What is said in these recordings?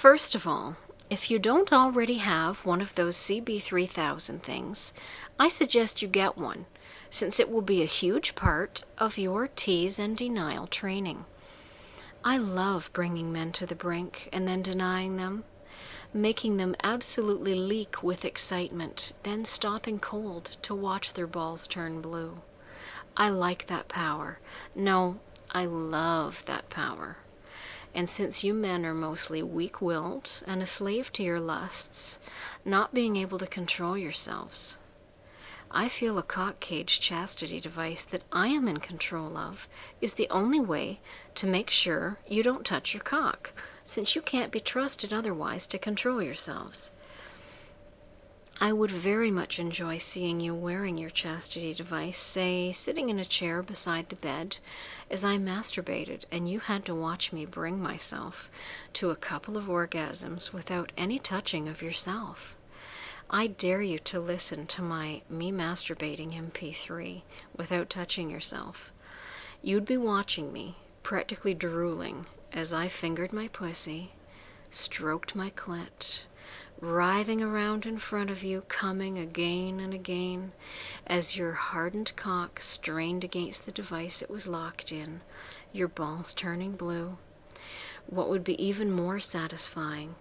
First of all, if you don't already have one of those CB3000 things, I suggest you get one, since it will be a huge part of your tease and denial training. I love bringing men to the brink and then denying them, making them absolutely leak with excitement, then stopping cold to watch their balls turn blue. I like that power. No, I love that power. And since you men are mostly weak willed and a slave to your lusts, not being able to control yourselves, I feel a cock cage chastity device that I am in control of is the only way to make sure you don't touch your cock, since you can't be trusted otherwise to control yourselves. I would very much enjoy seeing you wearing your chastity device, say, sitting in a chair beside the bed as I masturbated and you had to watch me bring myself to a couple of orgasms without any touching of yourself. I dare you to listen to my Me Masturbating MP3 without touching yourself. You'd be watching me, practically drooling, as I fingered my pussy, stroked my clit, writhing around in front of you, coming again and again, as your hardened cock strained against the device it was locked in, your balls turning blue. What would be even more satisfying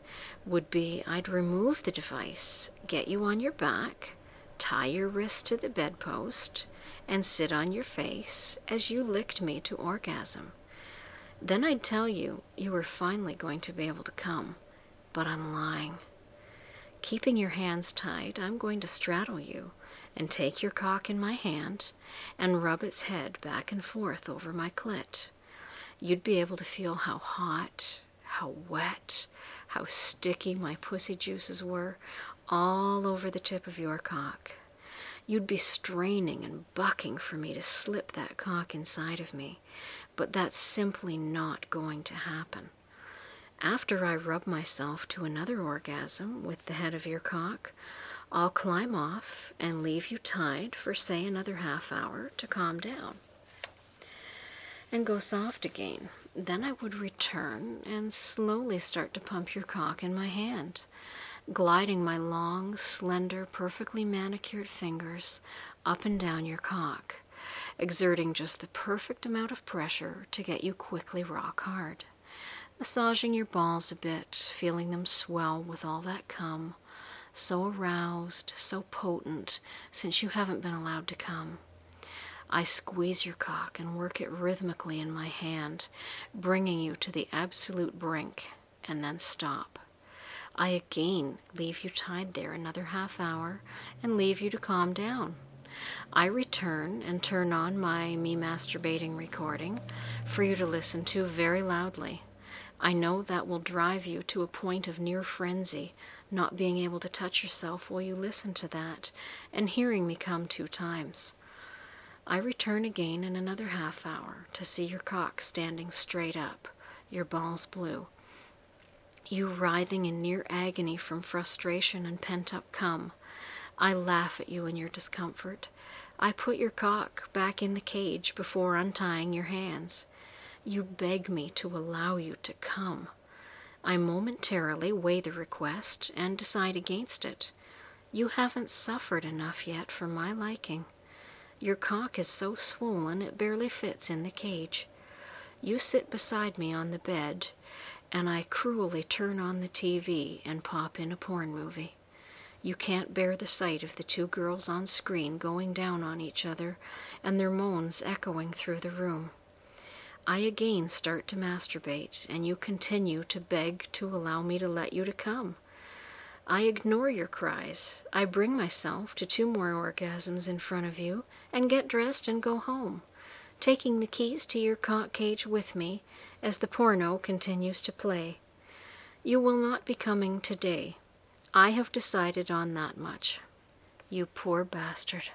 would be I'd remove the device, get you on your back, tie your wrist to the bedpost, and sit on your face as you licked me to orgasm. Then I'd tell you you were finally going to be able to come, but I'm lying. Keeping your hands tight, I'm going to straddle you and take your cock in my hand and rub its head back and forth over my clit you'd be able to feel how hot, how wet, how sticky my pussy juices were all over the tip of your cock. You'd be straining and bucking for me to slip that cock inside of me, but that's simply not going to happen. After I rub myself to another orgasm with the head of your cock, I'll climb off and leave you tied for, say, another half hour to calm down and go soft again. Then I would return and slowly start to pump your cock in my hand, gliding my long, slender, perfectly manicured fingers up and down your cock, exerting just the perfect amount of pressure to get you quickly rock hard, massaging your balls a bit, feeling them swell with all that cum, so aroused, so potent, since you haven't been allowed to come. I squeeze your cock and work it rhythmically in my hand, bringing you to the absolute brink, and then stop. I again leave you tied there another half hour and leave you to calm down. I return and turn on my me masturbating recording for you to listen to very loudly. I know that will drive you to a point of near frenzy, not being able to touch yourself while you listen to that, and hearing me come two times. I return again in another half hour to see your cock standing straight up, your balls blue, you writhing in near agony from frustration and pent up cum. I laugh at you in your discomfort. I put your cock back in the cage before untying your hands. You beg me to allow you to come. I momentarily weigh the request and decide against it. You haven't suffered enough yet for my liking. Your cock is so swollen it barely fits in the cage. You sit beside me on the bed, and I cruelly turn on the TV and pop in a porn movie. You can't bear the sight of the two girls on screen going down on each other and their moans echoing through the room. I again start to masturbate, and you continue to beg to allow me to let you to come. I ignore your cries. I bring myself to two more orgasms in front of you and get dressed and go home, taking the keys to your cock cage with me as the porno continues to play. You will not be coming today. I have decided on that much. You poor bastard.